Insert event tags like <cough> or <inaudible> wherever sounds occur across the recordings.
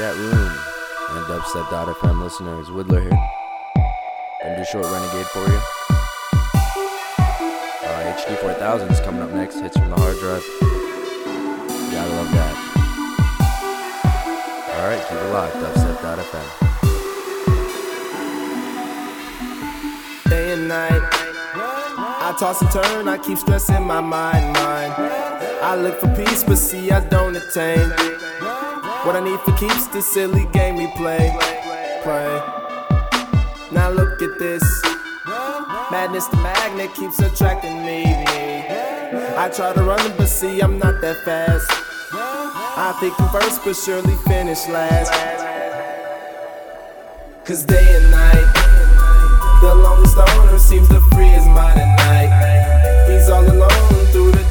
chat room and dubstep.fm listeners. Whittler here. Gonna do short renegade for you. Uh, HD 4000 is coming up next. Hits from the hard drive. Gotta love that. Alright, keep it locked. Dubstep.fm. Day and night. I toss and turn, I keep stressing my mind, mind. I look for peace, but see, I don't attain. What I need for keeps the silly game we play, play. Now look at this. Madness, the magnet keeps attracting me, me. I try to run, but see, I'm not that fast. I think I'm first, but surely finish last. Cause day and night. The lonely stoner seems to free his mind at night. He's all alone through the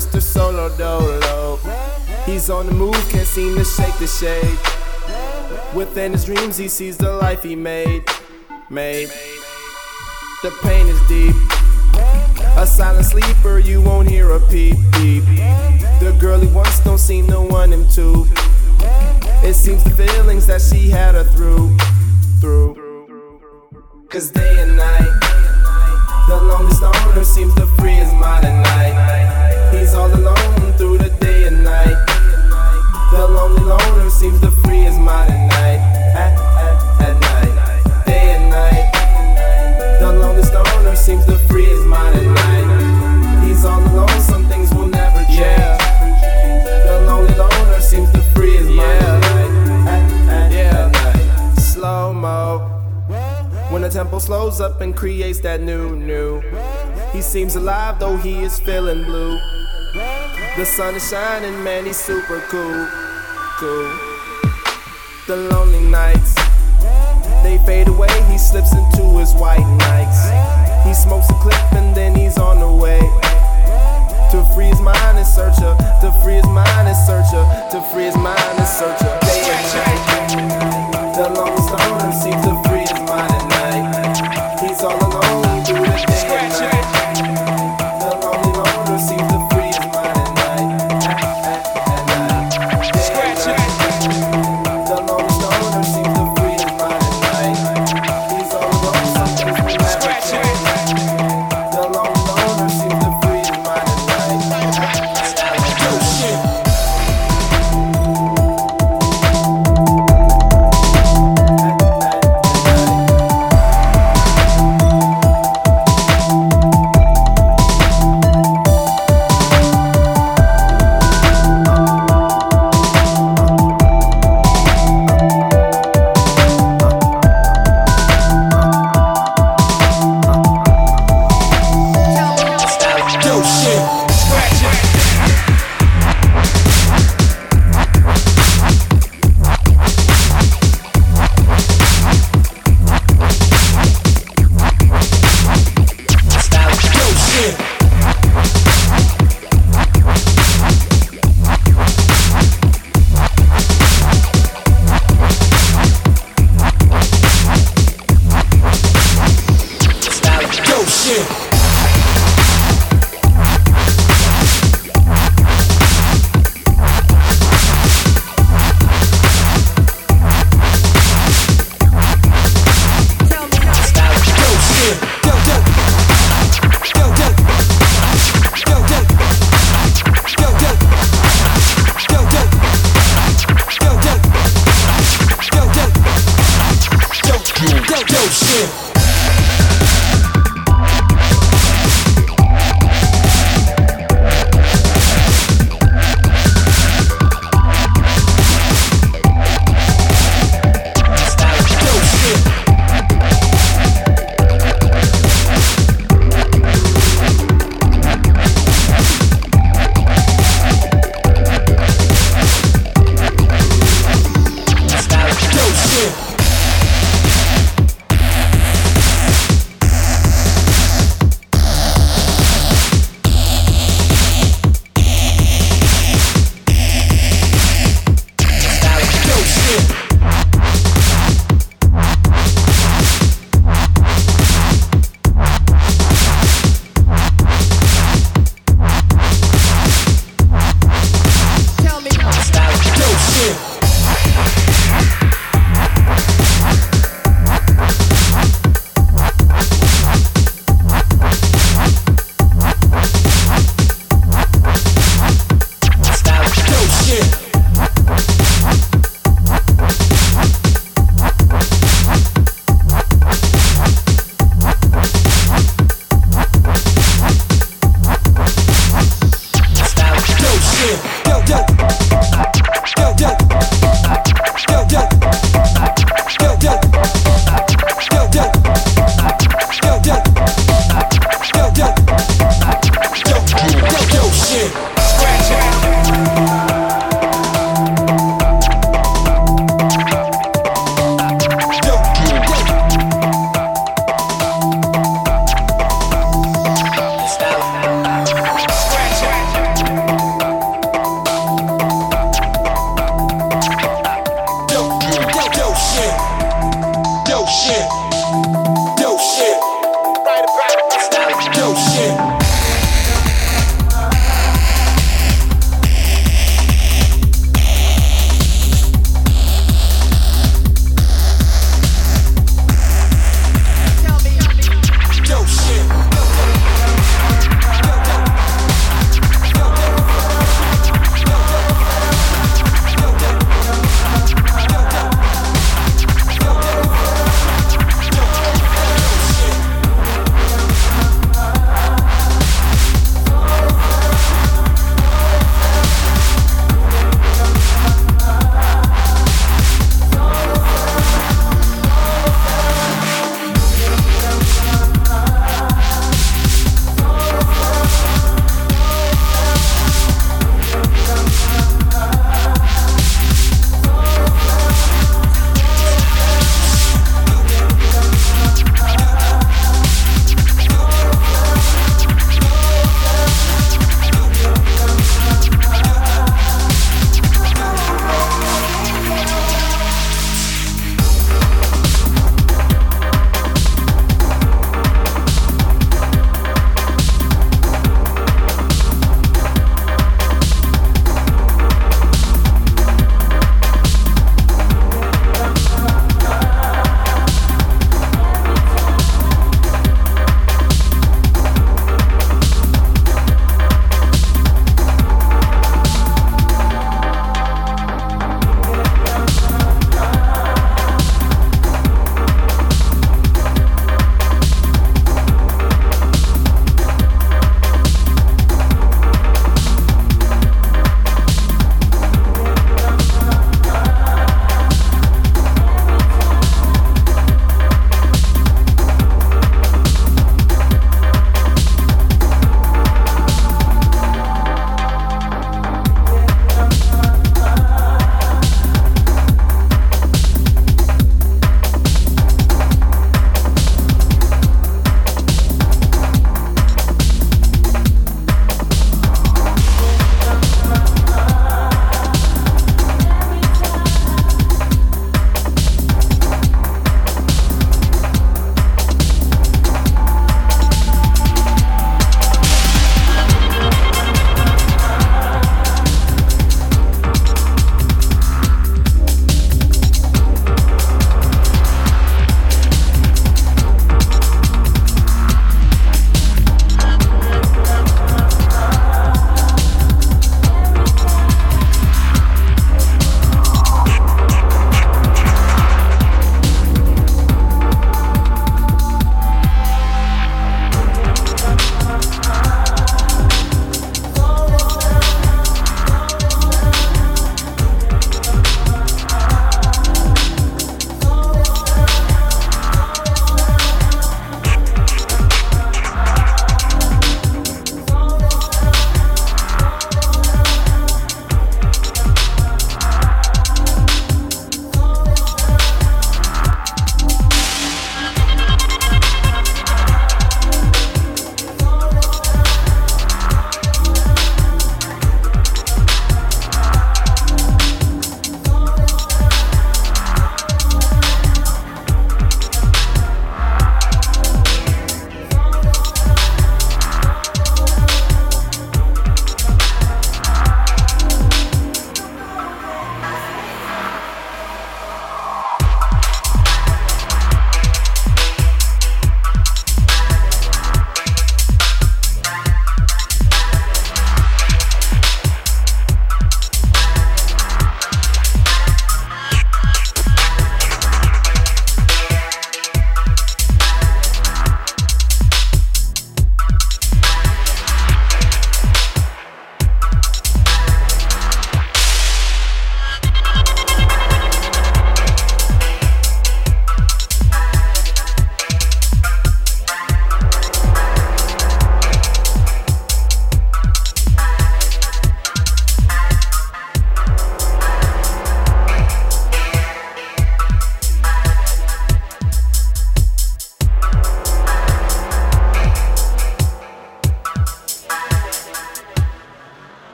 Mr. Solo Dolo. He's on the move, can't seem to shake the shade. Within his dreams, he sees the life he made. Made. The pain is deep. A silent sleeper, you won't hear a peep peep. The girl he wants don't seem to want him to. It seems the feelings that she had her through, through. Slows up and creates that new, new. He seems alive though he is feeling blue. The sun is shining, man, he's super cool, cool. The lonely nights, they fade away. He slips into his white nights. He smokes a clip and then he's on the way. To free his mind and search her, to free his mind and search her, to free his mind and search her. Day and night, the lonely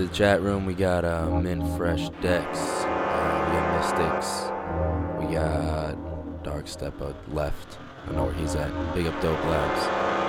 to the chat room. We got uh, Min Fresh Dex. Uh, we got Mystics. We got Dark Step out left. I know where he's at. Big up Dope Labs.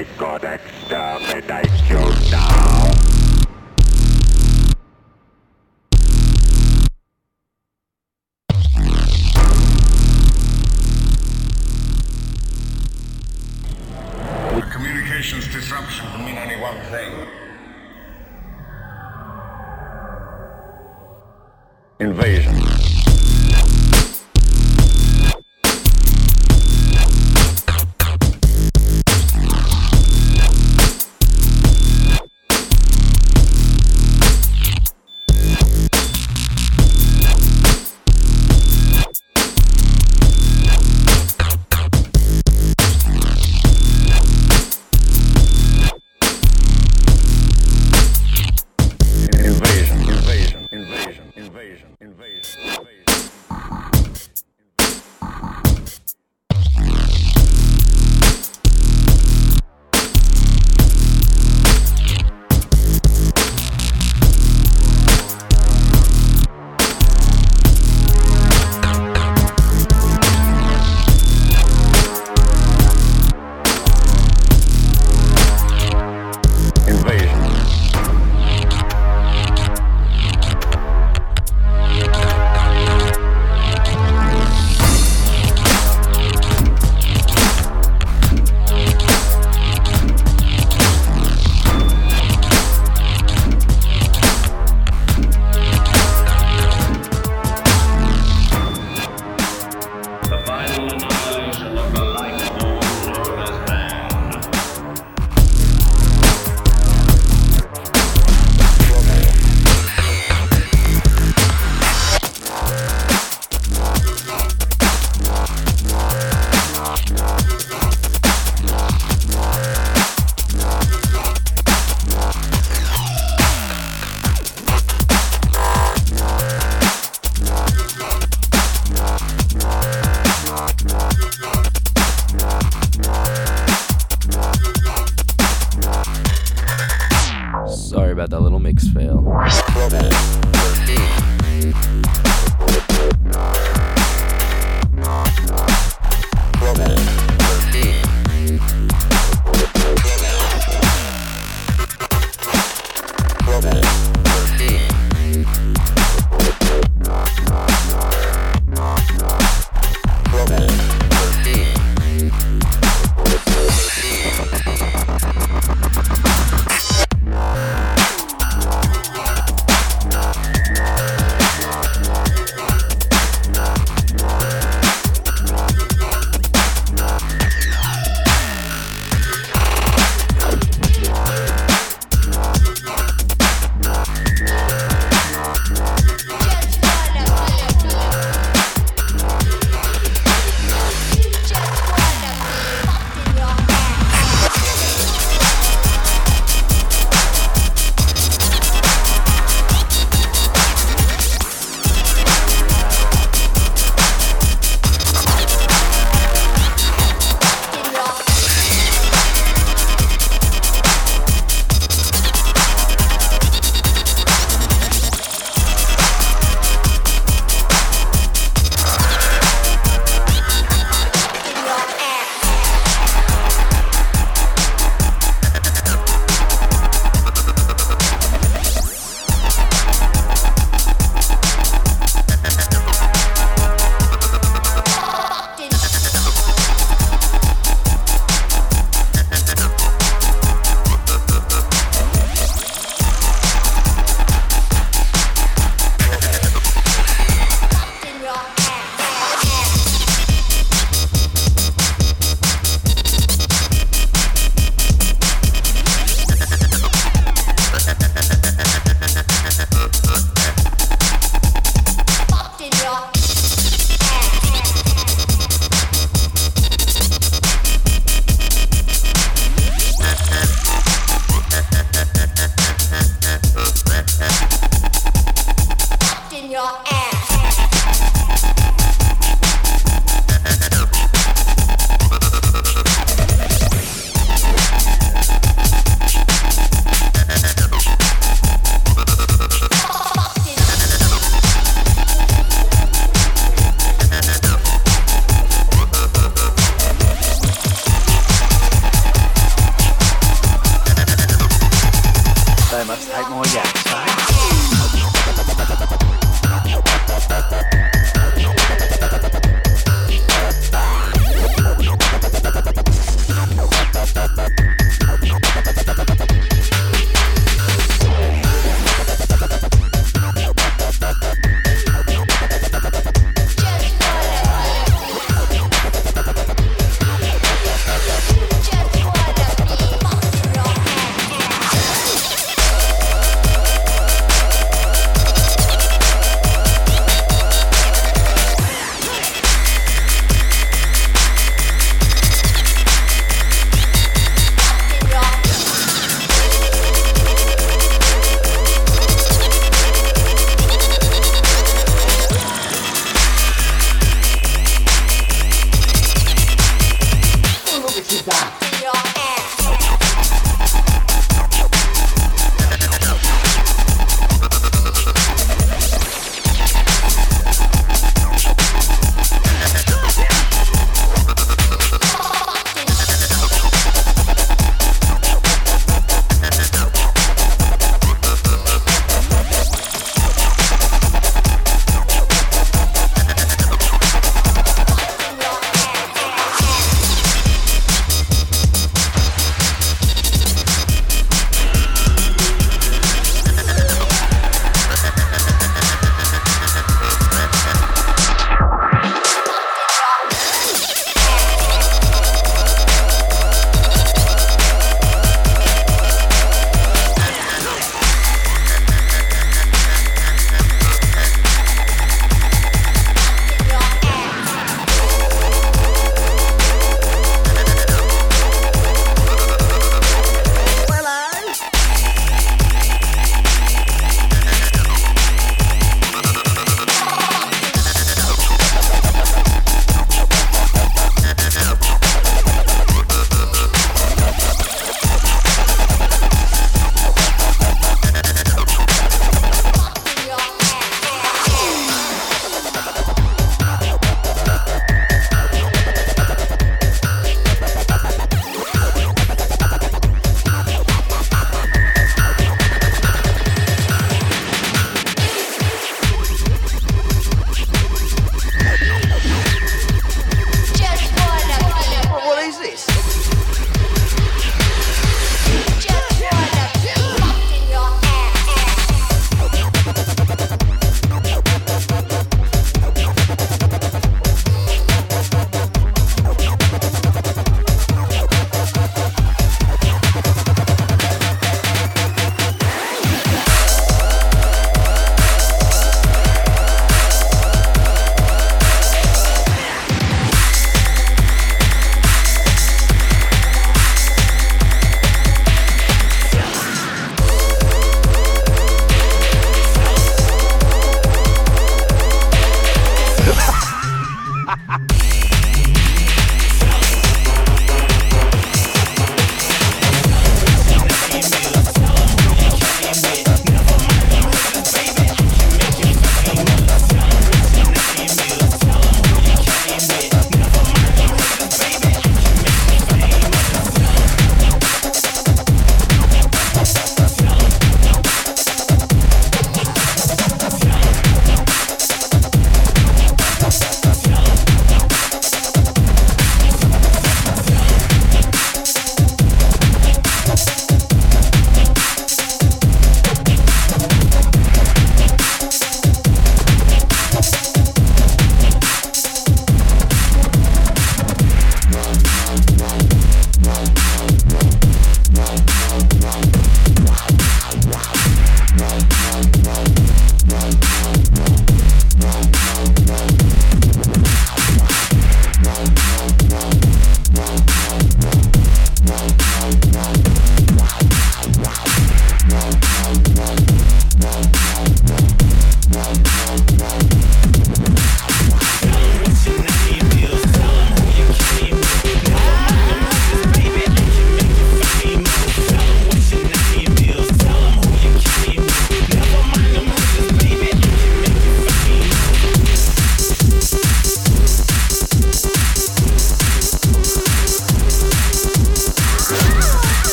We're gonna exterminate you now.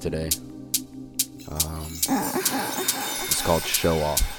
Today. Um, it's called Show Off.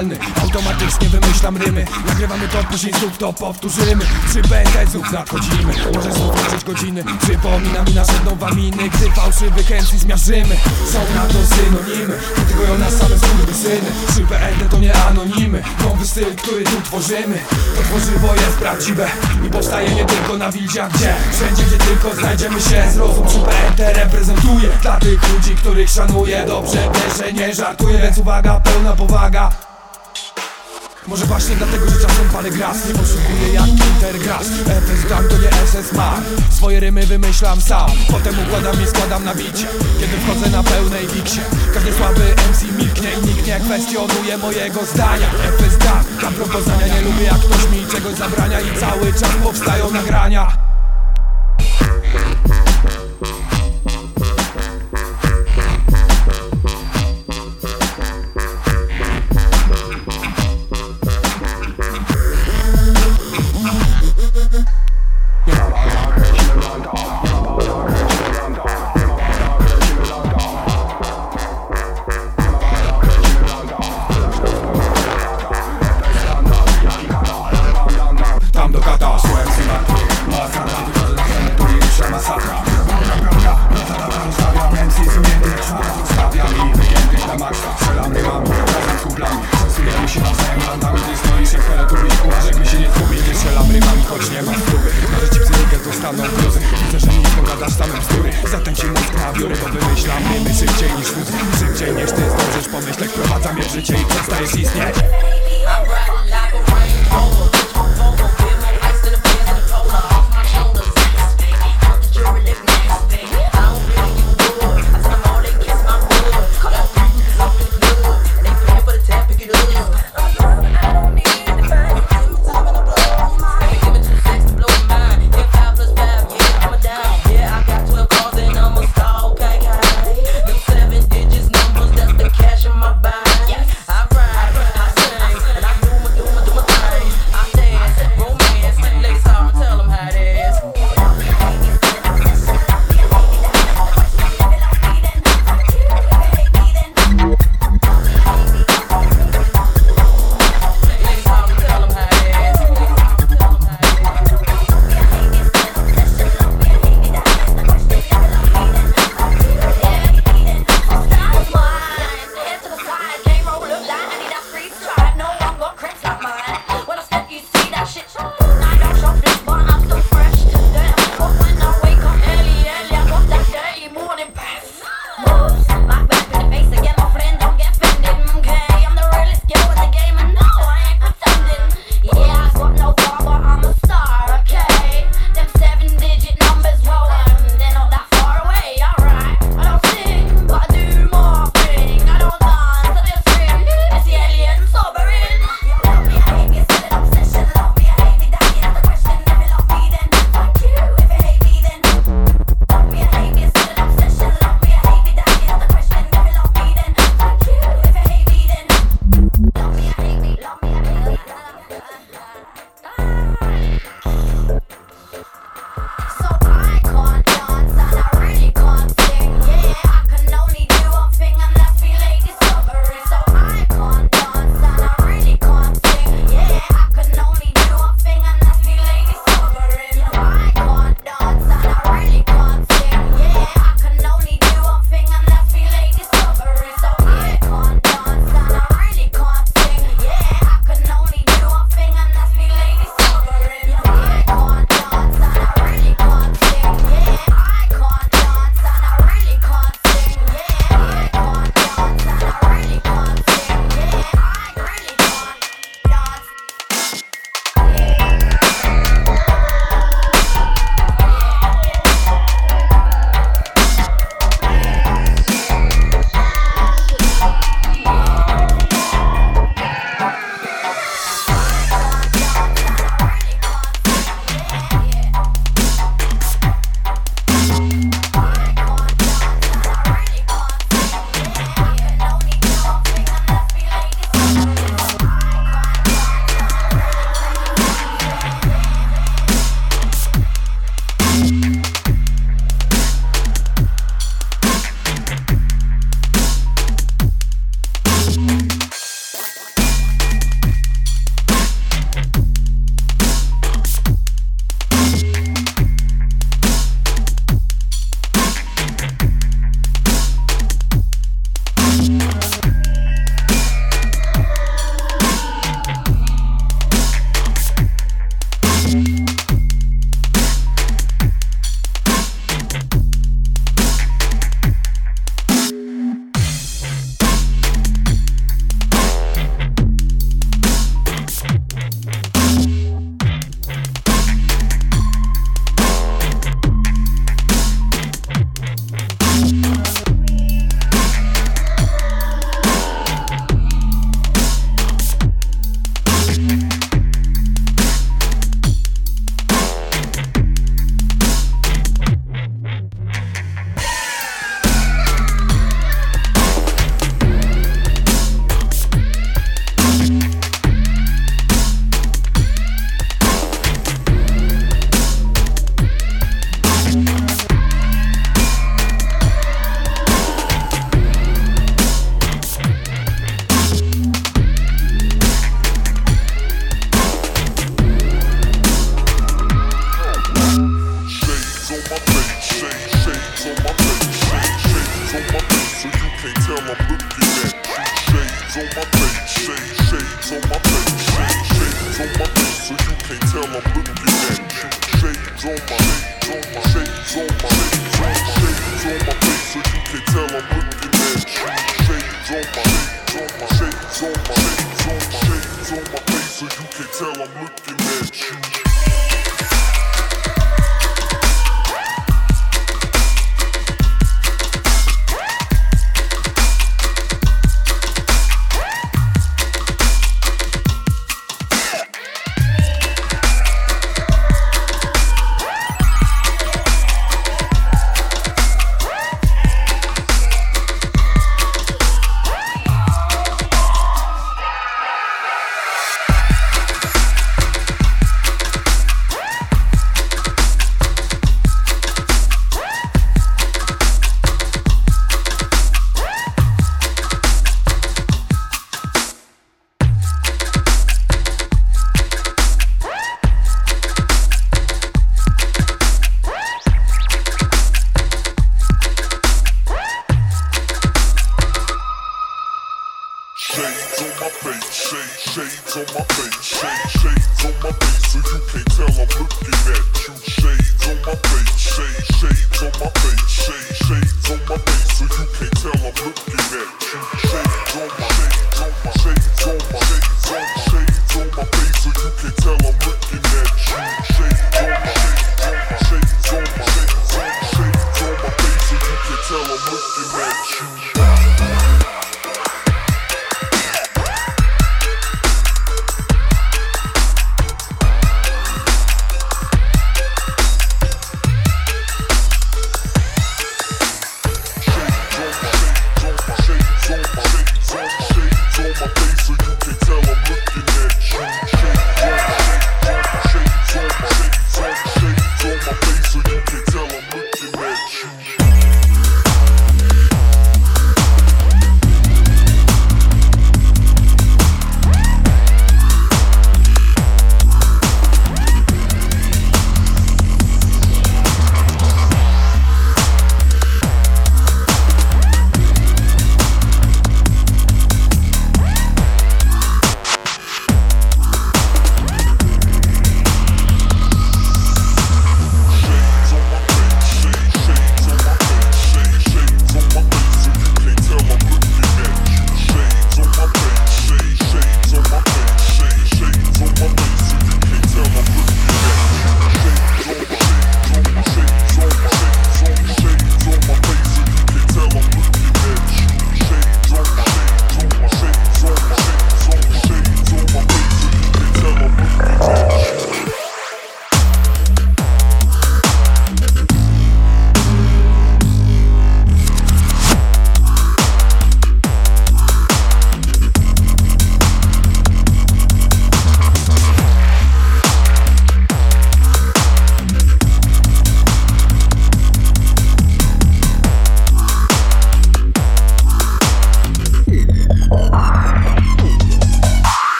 Powtarzalny Automatycznie wymyślam rymy. Nagrywamy to, później znów to powtórzymy. Przy BND-zów nadchodzimy Możesz znów godziny. Przypomina mi nasze dopaminy Gdy fałszywy chęci zmiażdżymy. Są na to synonimy. Krytykują nas same syny. Przy BND to nie anonimy. Nowy styl, który tu tworzymy. To tworzywo jest prawdziwe I powstaje nie tylko na wildziach Gdzie? Wszędzie, gdzie tylko znajdziemy się. Zrozum przy BND reprezentuje Dla tych ludzi, których szanuję Dobrze wiesz, że nie żartuję Więc uwaga, pełna powaga może właśnie dlatego, że czasem palę gras. Nie poszukuję jak intergras FS Dam to nie SS ma. Swoje rymy wymyślam sam. Potem układam i składam na bicie. Kiedy wchodzę na pełnej wiksie Każdy słaby MC milknie i nikt nie kwestionuje mojego zdania. FS Dam, tam propozycja Nie lubię jak ktoś mi czegoś zabrania I cały czas powstają nagrania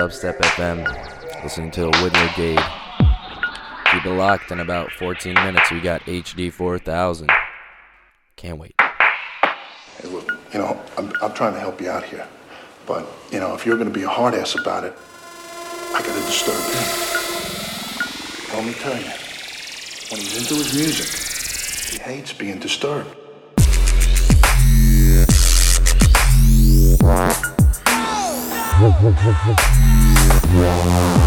Dubstep FM, listening to Woodlegade. Keep it locked. In about 14 minutes, we got HD 4000. Can't wait. You know, I'm, I'm trying to help you out here, but you know, if you're going to be a hard ass about it, I got to disturb him. Let me tell you, when he's into his music, he hates being disturbed. <laughs> Wow.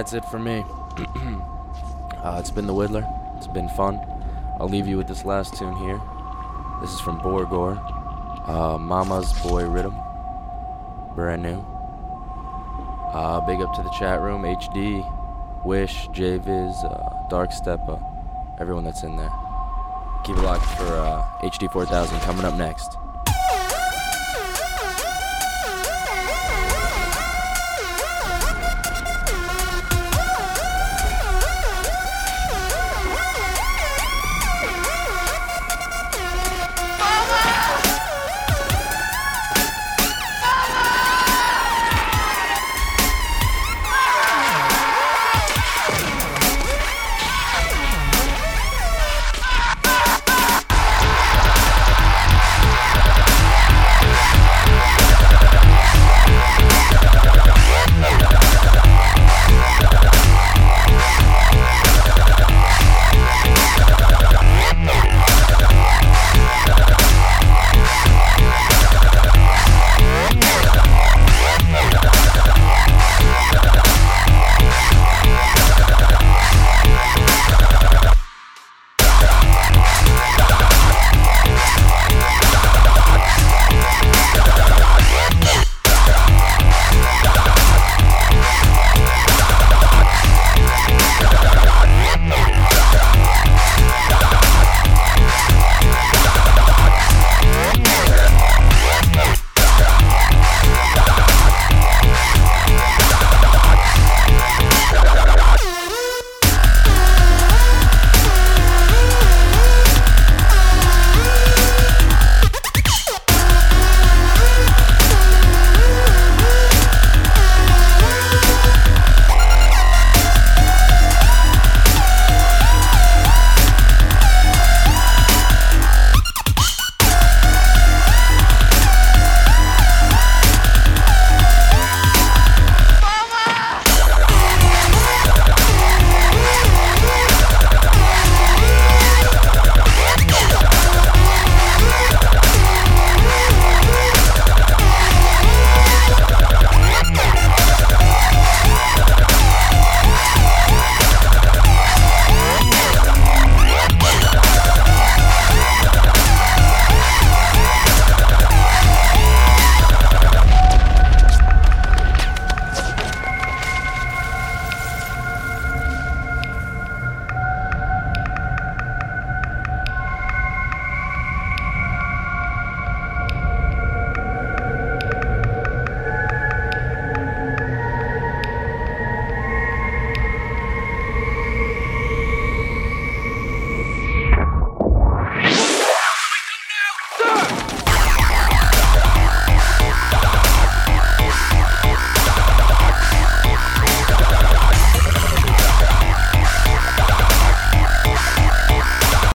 That's it for me. <clears throat> uh, it's been the Whittler. It's been fun. I'll leave you with this last tune here. This is from Borgore. Uh, Mama's Boy Rhythm. Brand new. Uh, big up to the chat room, HD, Wish, JViz, uh, Dark Steppa, everyone that's in there. Keep it locked for uh, HD 4000 coming up next.